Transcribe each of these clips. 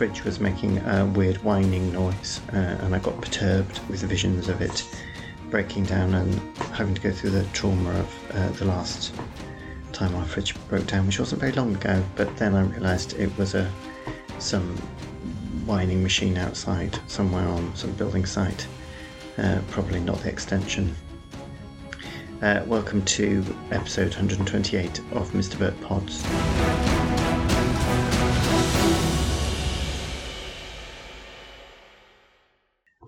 fridge was making a weird whining noise, uh, and I got perturbed with visions of it breaking down and having to go through the trauma of uh, the last time our fridge broke down, which wasn't very long ago. But then I realised it was a some whining machine outside somewhere on some building site, uh, probably not the extension. Uh, welcome to episode 128 of Mr. Burt Pods.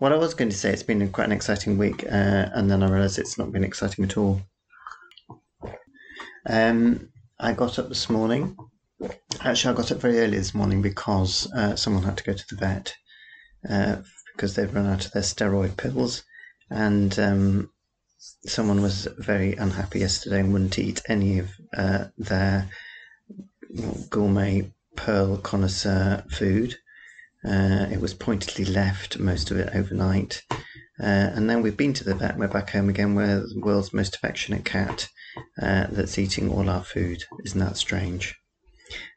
What I was going to say, it's been quite an exciting week, uh, and then I realised it's not been exciting at all. Um, I got up this morning. Actually, I got up very early this morning because uh, someone had to go to the vet uh, because they'd run out of their steroid pills, and um, someone was very unhappy yesterday and wouldn't eat any of uh, their gourmet Perle connoisseur food. Uh, it was pointedly left, most of it overnight. Uh, and then we've been to the vet. We're back home again. We're the world's most affectionate cat uh, that's eating all our food. Isn't that strange?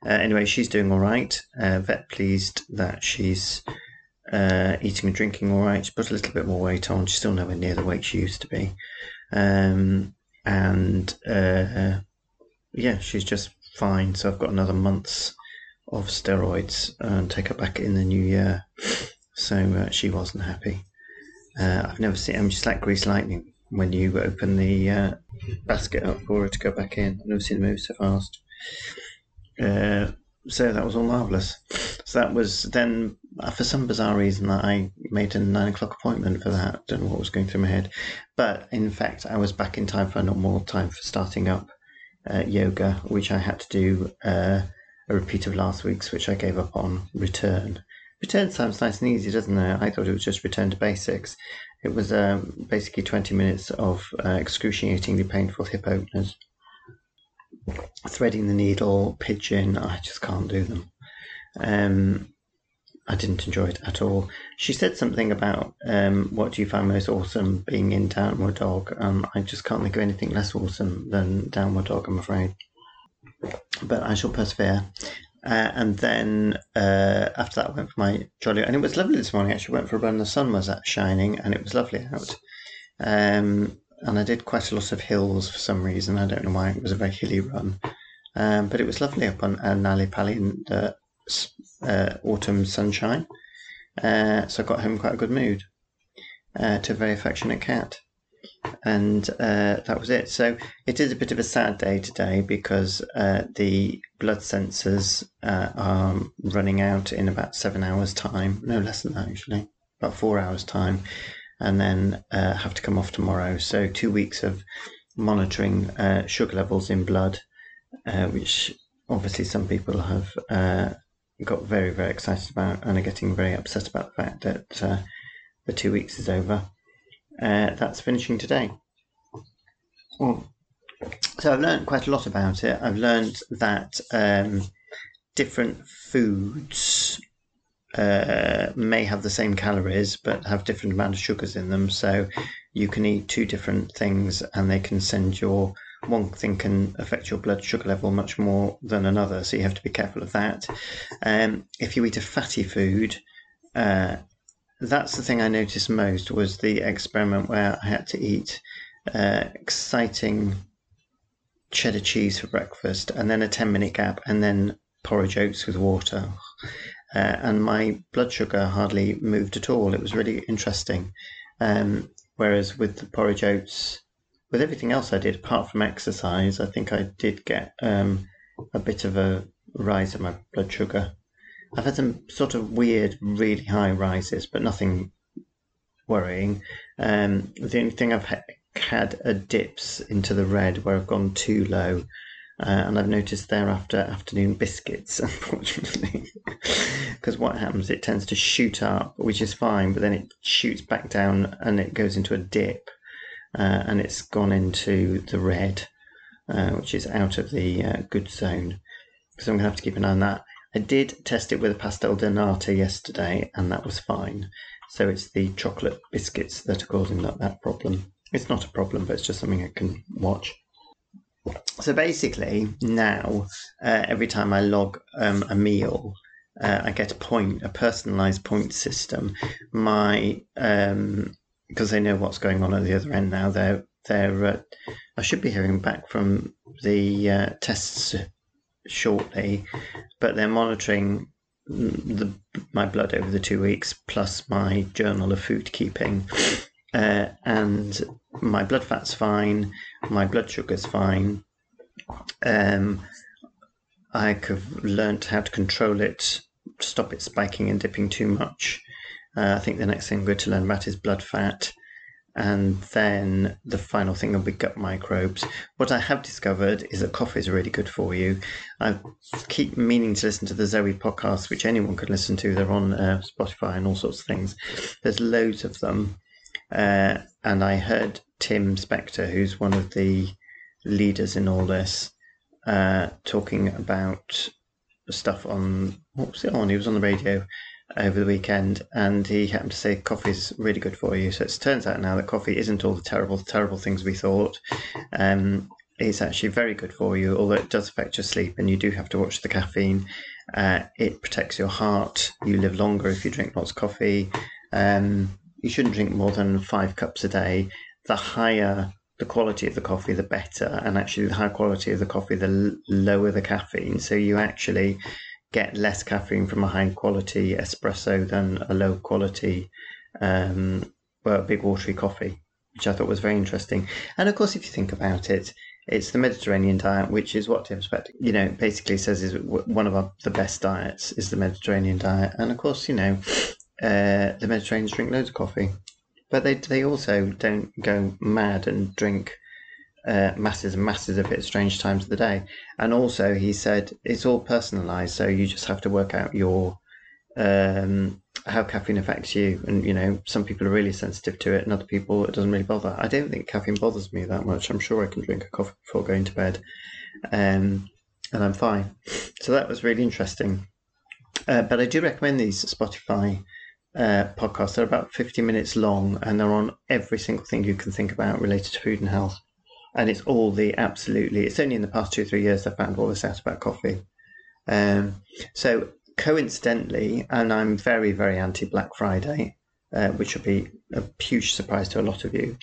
Uh, anyway, she's doing all right. Uh, vet pleased that she's uh, eating and drinking all right. She put a little bit more weight on. She's still nowhere near the weight she used to be. Um, and yeah, she's just fine. So I've got another month's of steroids and take her back in the new year. So uh, she wasn't happy. Uh, I've never seen. I'm just like Grease Lightning when you open the uh, basket up for her to go back in. I've never seen her move so fast. Uh, so that was all marvelous. So that was then, uh, for some bizarre reason, I made a nine o'clock appointment for that. Don't know what was going through my head, but in fact, I was back in time for a normal time for starting up uh, yoga, which I had to do a repeat of last week's, which I gave up on return. Return sounds nice and easy, doesn't it? I thought it was just return to basics. It was um, basically 20 minutes of uh, excruciatingly painful hip openers. Threading the needle, pigeon, I just can't do them. Um, I didn't enjoy it at all. She said something about um, what do you find most awesome being in Downward Dog. Um, I just can't think of anything less awesome than Downward Dog, I'm afraid but I shall persevere. Uh, and then uh, after that, I went for my jolly, and it was lovely this morning. Actually, went for a run. The sun was shining, and it was lovely out. Um, and I did quite a lot of hills for some reason. I don't know why. It was a very hilly run, um, but it was lovely up on uh, Nally in the uh, autumn sunshine. Uh, so I got home in quite a good mood. Uh, to a very affectionate cat and uh, that was it. So it is a bit of a sad day today because uh, the blood sensors uh, are running out in about seven hours' time, no less than that actually, about four hours' time, and then uh, have to come off tomorrow. So two weeks of monitoring uh, sugar levels in blood, uh, which obviously some people have got very very excited about and are getting very upset about the fact that the two weeks is over. Uh, that's finishing today. Well, so I've learned quite a lot about it. I've learned that um, different foods uh, may have the same calories but have different amount of sugars in them. So you can eat two different things and they can send your one thing can affect your blood sugar level much more than another. So you have to be careful of that. Um, if you eat a fatty food, uh, that's the thing I noticed most was the experiment where I had to eat uh, exciting cheddar cheese for breakfast and then a 10 minute gap and then porridge oats with water. Uh, and my blood sugar hardly moved at all. It was really interesting. Um, whereas with the porridge oats, with everything else I did apart from exercise, I think I did get um, a bit of a rise in my blood sugar. I've had some sort of weird, really high rises, but nothing worrying. Um, the only thing I've ha- had are dips into the red where I've gone too low. Uh, and I've noticed thereafter afternoon biscuits, unfortunately, because what happens, it tends to shoot up, which is fine, but then it shoots back down and it goes into a dip, uh, and it's gone into the red, uh, which is out of the uh, good zone. So I'm going to have to keep an eye on that. I did test it with a pastel de nata yesterday, and that was fine. So it's the chocolate biscuits that are causing that, that problem. It's not a problem, but it's just something I can watch. So basically, now uh, every time I log um, a meal, uh, I get a point, a personalised point system. My um, because they know what's going on at the other end now. They're they're. Uh, I should be hearing back from the uh, tests shortly, but they're monitoring the my blood over the two weeks plus my journal of food keeping. Uh, and my blood fat's fine, my blood sugar's fine. Um, I have learned how to control it, stop it spiking and dipping too much. Uh, I think the next thing I'm going to learn about is blood fat. And then the final thing will be gut microbes. What I have discovered is that coffee is really good for you. I keep meaning to listen to the Zoe podcast, which anyone can listen to. They're on uh, Spotify and all sorts of things. There's loads of them. Uh, and I heard Tim Spector, who's one of the leaders in all this, uh, talking about stuff on what was it on? He was on the radio over the weekend, and he happened to say coffee is really good for you. So it turns out now that coffee isn't all the terrible, terrible things we thought. Um, it's actually very good for you, although it does affect your sleep, and you do have to watch the caffeine. Uh, it protects your heart. You live longer if you drink lots of coffee. Um, you shouldn't drink more than five cups a day. The higher the quality of the coffee, the better. And actually, the higher quality of the coffee, the l- lower the caffeine. So you actually get less caffeine from a high quality espresso than a low quality, um, well, big watery coffee, which I thought was very interesting. And of course, if you think about it, it's the Mediterranean diet, which is what Tim Spector, you know, basically says is one of our, the best diets is the Mediterranean diet. And of course, you know, uh, the Mediterraneans drink loads of coffee, but they they also don't go mad and drink uh, masses and masses of it at strange times of the day. And also, he said it's all personalised, so you just have to work out your um, how caffeine affects you. And you know, some people are really sensitive to it, and other people it doesn't really bother. I don't think caffeine bothers me that much. I'm sure I can drink a coffee before going to bed, um, and I'm fine. So that was really interesting. Uh, but I do recommend these Spotify uh, podcasts. They're about 50 minutes long and they're on every single thing you can think about related to food and health. And it's all the absolutely, it's only in the past two three years I found all this out about coffee. Um, so coincidentally, and I'm very, very anti Black Friday, uh, which will be a huge surprise to a lot of you.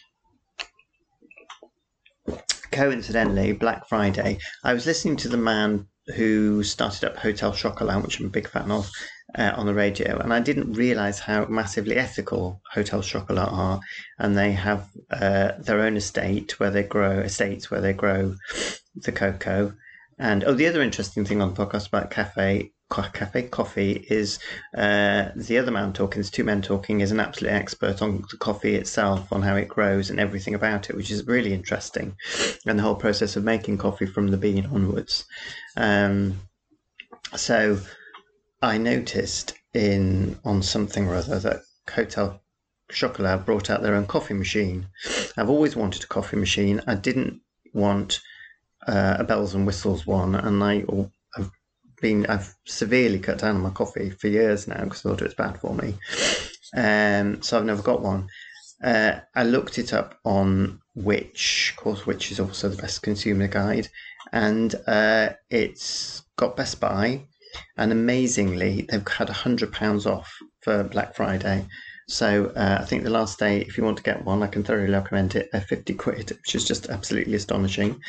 Coincidentally, Black Friday, I was listening to the man who started up Hotel Chocolat, which I'm a big fan of, uh, on the radio, and I didn't realize how massively ethical Hotel Chocolat are. And they have uh, their own estate where they grow estates where they grow the cocoa. And oh, the other interesting thing on the podcast about cafe cafe coffee is uh, the other man talking. There's two men talking. Is an absolute expert on the coffee itself, on how it grows and everything about it, which is really interesting, and the whole process of making coffee from the bean onwards. Um, so I noticed in on something or other that Hotel Chocolat brought out their own coffee machine. I've always wanted a coffee machine. I didn't want uh, a bells and whistles one, and I have been I've severely cut down on my coffee for years now because I thought it was bad for me. Um, so I've never got one. Uh, I looked it up on Which, of course, Which is also the best consumer guide, and uh, it's got Best Buy and amazingly, they've had £100 off for Black Friday. So uh, I think the last day, if you want to get one, I can thoroughly recommend it. Uh, 50 quid, which is just absolutely astonishing.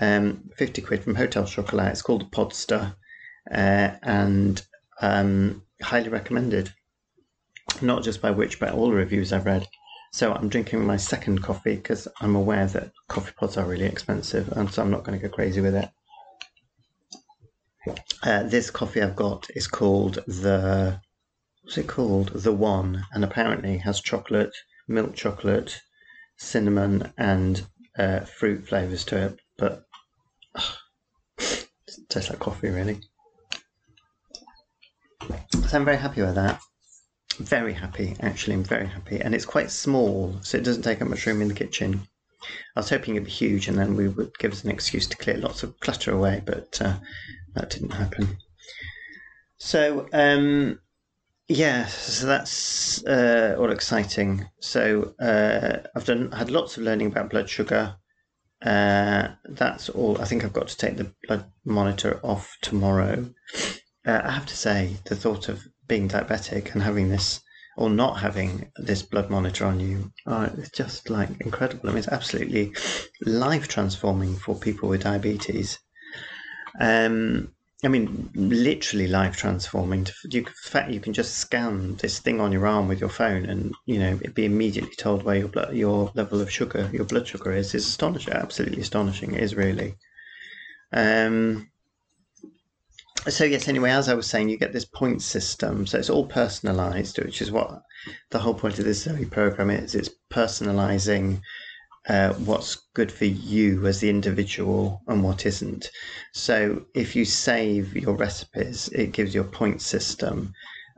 Um, 50 quid from Hotel Chocolat. It's called Podster uh, and um, highly recommended. Not just by which, but all the reviews I've read. So I'm drinking my second coffee because I'm aware that coffee pods are really expensive, and so I'm not going to go crazy with it. Uh, this coffee I've got is called the what's it called? The One, and apparently has chocolate, milk chocolate, cinnamon, and uh, fruit flavors to it. But it tastes like coffee, really. So I'm very happy with that. Very happy, actually. I'm very happy, and it's quite small, so it doesn't take up much room in the kitchen. I was hoping it'd be huge, and then we would give us an excuse to clear lots of clutter away, but uh, that didn't happen. So, um, yeah, so that's uh, all exciting. So uh, I've done had lots of learning about blood sugar. Uh, that's all. I think I've got to take the blood monitor off tomorrow. uh, I have to say, the thought of being diabetic and having this, or not having this blood monitor on you, it's just like incredible. I mean, it's absolutely life transforming for people with diabetes. Um, I mean, literally life transforming. You, you can just scan this thing on your arm with your phone, and you know, be immediately told where your blood, your level of sugar, your blood sugar is. It's astonishing, absolutely astonishing. It is really. Um, so yes, anyway, as I was saying, you get this point system, so it's all personalised, which is what the whole point of this Zoe program is. It's personalising uh, what's good for you as the individual and what isn't. So if you save your recipes, it gives you a point system,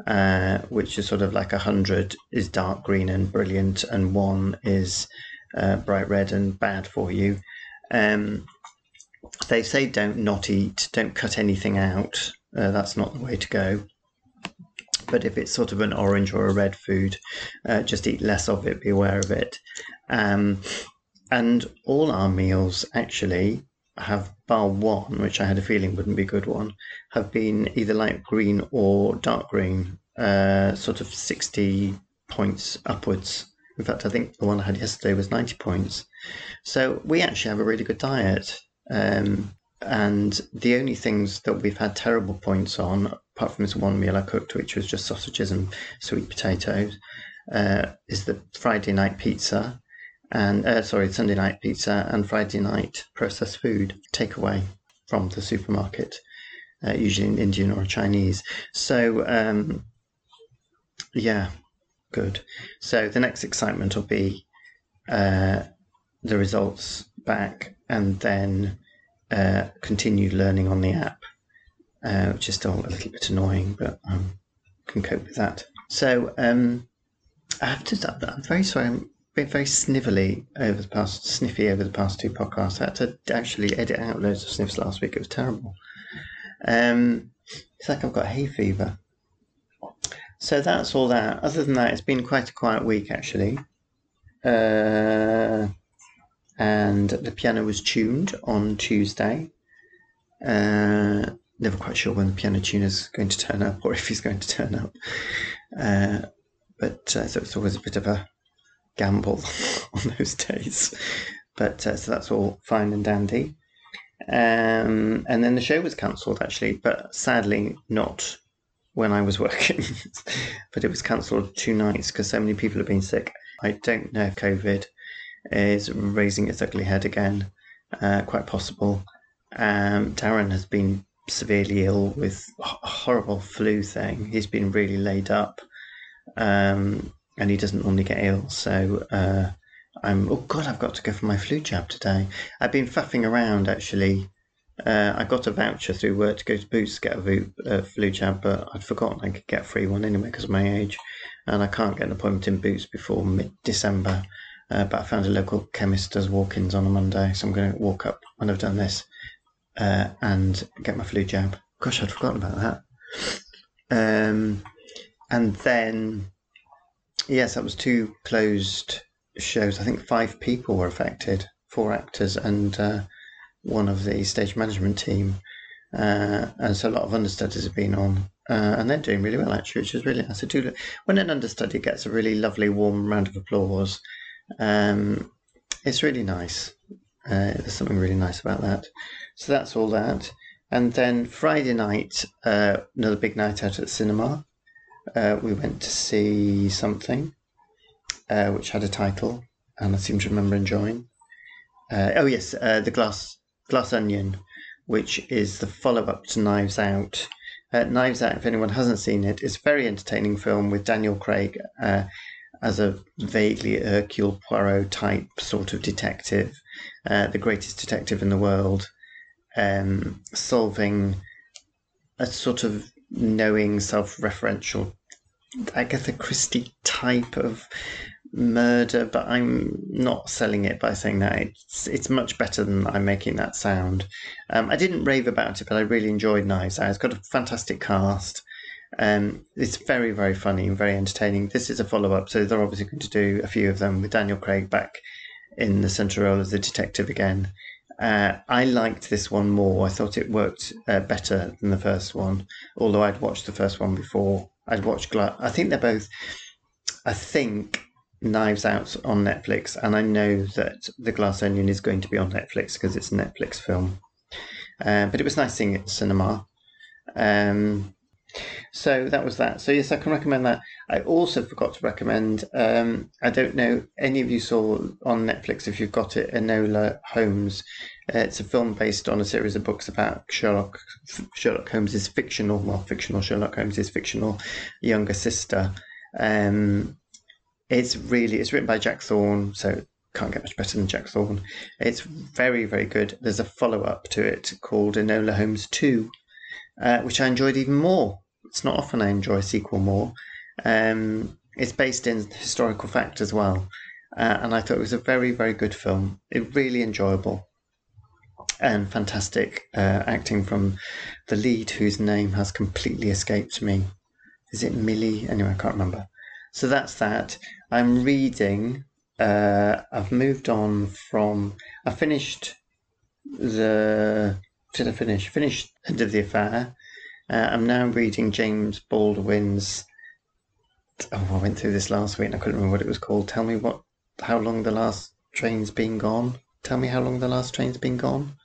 uh, which is sort of like a hundred is dark green and brilliant, and one is uh, bright red and bad for you. Um, they say don't not eat, don't cut anything out. Uh, that's not the way to go. But if it's sort of an orange or a red food, uh, just eat less of it. Be aware of it. Um, and all our meals actually have, bar one, which I had a feeling wouldn't be a good one, have been either light green or dark green, uh, sort of 60 points upwards. In fact, I think the one I had yesterday was 90 points. So we actually have a really good diet. Um, and the only things that we've had terrible points on, apart from this one meal I cooked, which was just sausages and sweet potatoes, uh, is the Friday night pizza and uh, sorry, Sunday night pizza and Friday night processed food takeaway from the supermarket, uh, usually in Indian or Chinese. So um, yeah, good. So the next excitement will be uh, the results back and then uh, learning on the app, uh, which is still a little bit annoying, but I um, can cope with that. So um, I have to. I'm very sorry. I'm been very snivelly over the past, sniffy over the past two podcasts. I had to actually edit out loads of sniffs last week. It was terrible. Um, it's like I've got hay fever. So that's all that. Other than that, it's been quite a quiet week actually. Uh, and the piano was tuned on Tuesday. Uh, never quite sure when the piano tuner is going to turn up or if he's going to turn up. Uh, but uh, so it's always a bit of a gamble on those days. But uh, so that's all fine and dandy. Um, and then the show was cancelled actually, but sadly not when I was working. but it was cancelled two nights because so many people have been sick. I don't know if COVID is raising its ugly head again. Uh, quite possible. Um, Darren has been severely ill with a horrible flu thing. He's been really laid up. Um, and he doesn't normally get ill. So uh, I'm oh god, I've got to go for my flu jab today. I've been faffing around actually. Uh, I got a voucher through work to go to Boots to get a uh, flu jab, but I'd forgotten I could get a free one anyway because of my age, and I can't get an appointment in Boots before mid December. Uh, but I found a local chemist does walk-ins on a Monday, so I'm going to walk up when I've done this uh, and get my flu jab. Gosh, I'd forgotten about that. Um, and then Yes, that was two closed shows. I think five people were affected, four actors and uh, one of the stage management team. Uh, and so a lot of understudies have been on, uh, and they're doing really well actually, which is really nice. I do when an understudy gets a really lovely warm round of applause. Um, it's really nice. Uh, there's something really nice about that. So that's all that. And then Friday night, uh, another big night out at the cinema uh, we went to see something uh, which had a title, and I seem to remember enjoying. Uh, oh yes, uh, the Glass Glass Onion, which is the follow-up to Knives Out. Knives Out, if anyone hasn't seen it, is a very entertaining film with Daniel Craig as a vaguely Hercule Poirot type sort of detective, the greatest detective in the world, um, solving a sort of knowing, self-referential Agatha Christie type of murder, but I'm not selling it by saying that it's it's much better than I'm making that sound. Um, I didn't rave about it, but I really enjoyed Knives Out. It's got a fantastic cast. Um, it's very very funny and very entertaining. This is a follow up, so they're obviously going to do a few of them with Daniel Craig back in the central role as the detective again. Uh, I liked this one more. I thought it worked uh, better than the first one, although I'd watched the first one before. I'd watched. Gla- I think they're both. I think Knives Out on Netflix, and I know that The Glass Onion is going to be on Netflix because it's a Netflix film. Uh, but it was nice seeing it at cinema. Um, so that was that. So yes, I can recommend that. I also forgot to recommend. Um, I don't know any of you saw on Netflix if you've got it. Enola Holmes. Uh, it's a film based on a series of books about Sherlock. Sherlock Holmes' fictional, well, fictional Sherlock Holmes' fictional younger sister. Um, it's really it's written by Jack Thorne, so can't get much better than Jack Thorne. It's very very good. There's a follow up to it called Enola Holmes Two, uh, which I enjoyed even more. It's not often I enjoy a sequel more. Um, it's based in historical fact as well, uh, and I thought it was a very very good film. It really enjoyable and fantastic uh, acting from the lead, whose name has completely escaped me. Is it Millie? Anyway, I can't remember. So that's that. I'm reading. Uh, I've moved on from. I finished the. Did I finish? Finished End of the Affair. Uh, I'm now reading James Baldwin's. Oh, I went through this last week and I couldn't remember what it was called. Tell me what. How long the last train's been gone? Tell me how long the last train's been gone.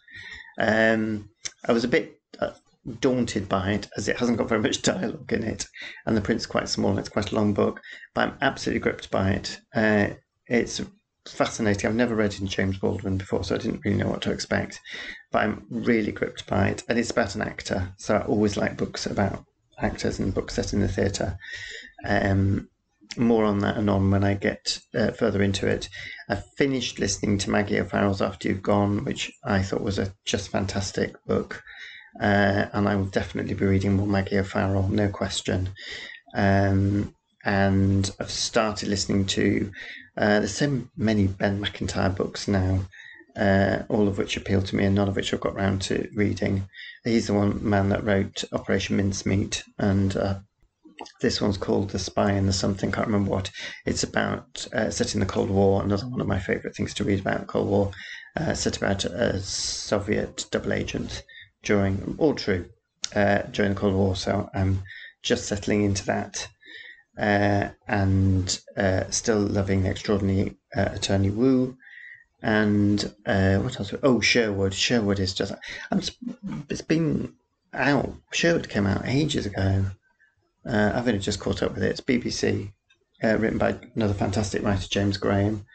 Um, I was a bit uh, daunted by it as it hasn't got very much dialogue in it, and the print's quite small. It's quite a long book, but I'm absolutely gripped by it. Uh, it's fascinating. I've never read in James Baldwin before, so I didn't really know what to expect. But I'm really gripped by it, and it's about an actor. So I always like books about actors and books set in the theatre. Um, more on that anon when I get uh, further into it. I finished listening to Maggie O'Farrell's After You've Gone, which I thought was a just fantastic book. Uh, and I will definitely be reading more Maggie O'Farrell, no question. Um, and I've started listening to, uh, there's so many Ben Macintyre books now, uh, all of which appeal to me and none of which I've got round to reading. He's the one man that wrote Operation Mincemeat, and uh, this one's called The Spy and the Something, can't remember what. It's about uh, set in the Cold War, another one of my favourite things to read about Cold War, uh, set about a Soviet double agent during, all true, during the Cold War. So I'm just settling into that uh, and uh, still loving the extraordinary uh, Attorney Woo. And uh, what else? Oh, Sherwood. Sherwood is just. I'm, it's been out. Sherwood came out ages ago. Uh, I've only just caught up with it. It's BBC, written by another fantastic writer, James Graham,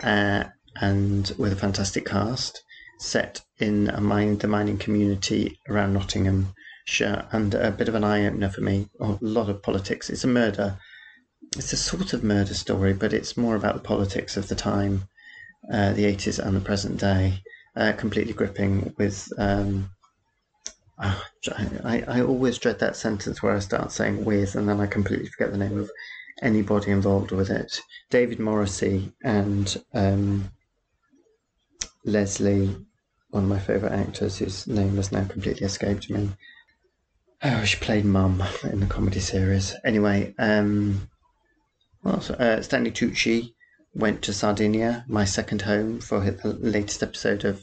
and with a fantastic cast set in a mine, the mining community around Nottinghamshire, and a bit of an eye opener for me. A lot of politics. It's a murder. It's a sort of murder story, but it's more about the politics of the time, uh, the 80s and the present day. Uh, completely gripping with. Um, oh, I, I always dread that sentence where I start saying with and then I completely forget the name of anybody involved with it. David Morrissey and um, Lesley one of my favourite actors whose name has now completely escaped me. Oh, she played Mum in the comedy series. Anyway, um, well, uh, Stanley Tucci went to Sardinia, my second home, for the latest episode of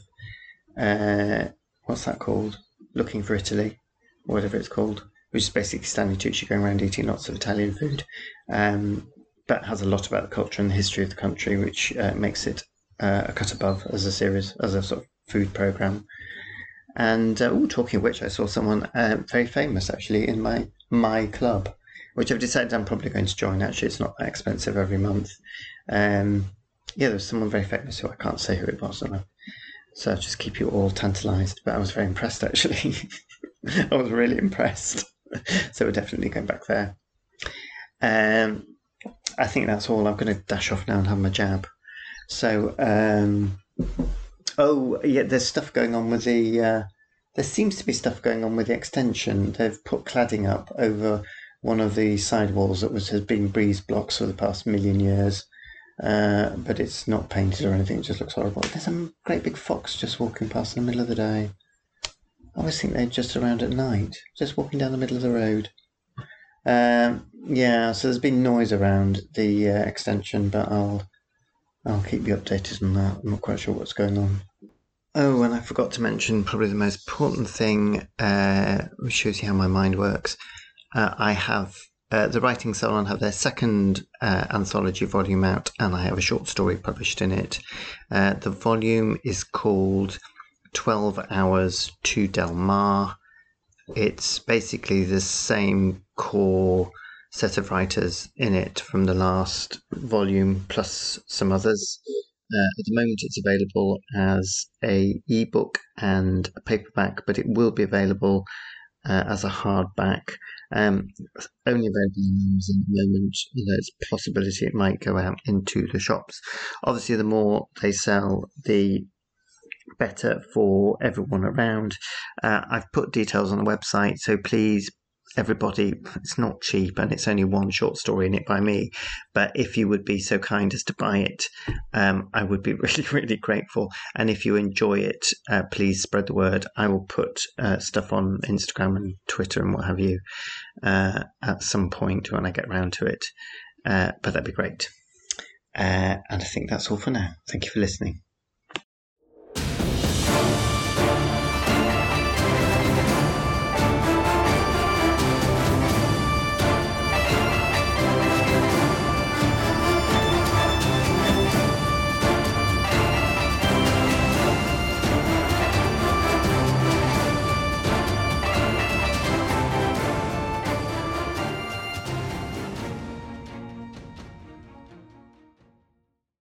uh, what's that called? Looking for Italy, whatever it's called, which is basically Stanley Tucci going around eating lots of Italian food. Um, but has a lot about the culture and the history of the country, which uh, makes it uh, a cut above as a series, as a sort of food program. And uh, ooh, talking of which, I saw someone uh, very famous actually in my my club, which I've decided I'm probably going to join. Actually, it's not that expensive every month. Um, yeah, there was someone very famous who I can't say who it was, and I, so I'll just keep you all tantalised. But I was very impressed actually. I was really impressed. so we're definitely going back there. Um, I think that's all. I'm going to dash off now and have my jab. So. Um, Oh, yeah, there's stuff going on with the. Uh, there seems to be stuff going on with the extension. They've put cladding up over one of the sidewalls that was has been breeze blocks for the past million years. Uh, but it's not painted or anything. It just looks horrible. There's a great big fox just walking past in the middle of the day. I always think they're just around at night, just walking down the middle of the road. Um, yeah, so there's been noise around the uh, extension, but I'll I'll keep you updated on that. I'm not quite sure what's going on. Oh, and I forgot to mention probably the most important thing, uh, which shows you how my mind works. Uh, I have uh, the Writing Salon have their second uh, anthology volume out, and I have a short story published in it. Uh, the volume is called 12 Hours to Del Mar. It's basically the same core set of writers in it from the last volume, plus some others. Uh, at the moment, it's available as a ebook and a paperback, but it will be available uh, as a hardback. Um, only available on Amazon at the moment. There's a possibility it might go out into the shops. Obviously, the more they sell, the better for everyone around. Uh, I've put details on the website, so please everybody it's not cheap and it's only one short story in it by me but if you would be so kind as to buy it um, i would be really really grateful. And if you enjoy it uh, please spread the word. I will put uh, stuff on instagram and twitter and what have you uh, at some point when i get round to it. Uh, but that'd be great. Uh, and i think that's all for now. Thank you for listening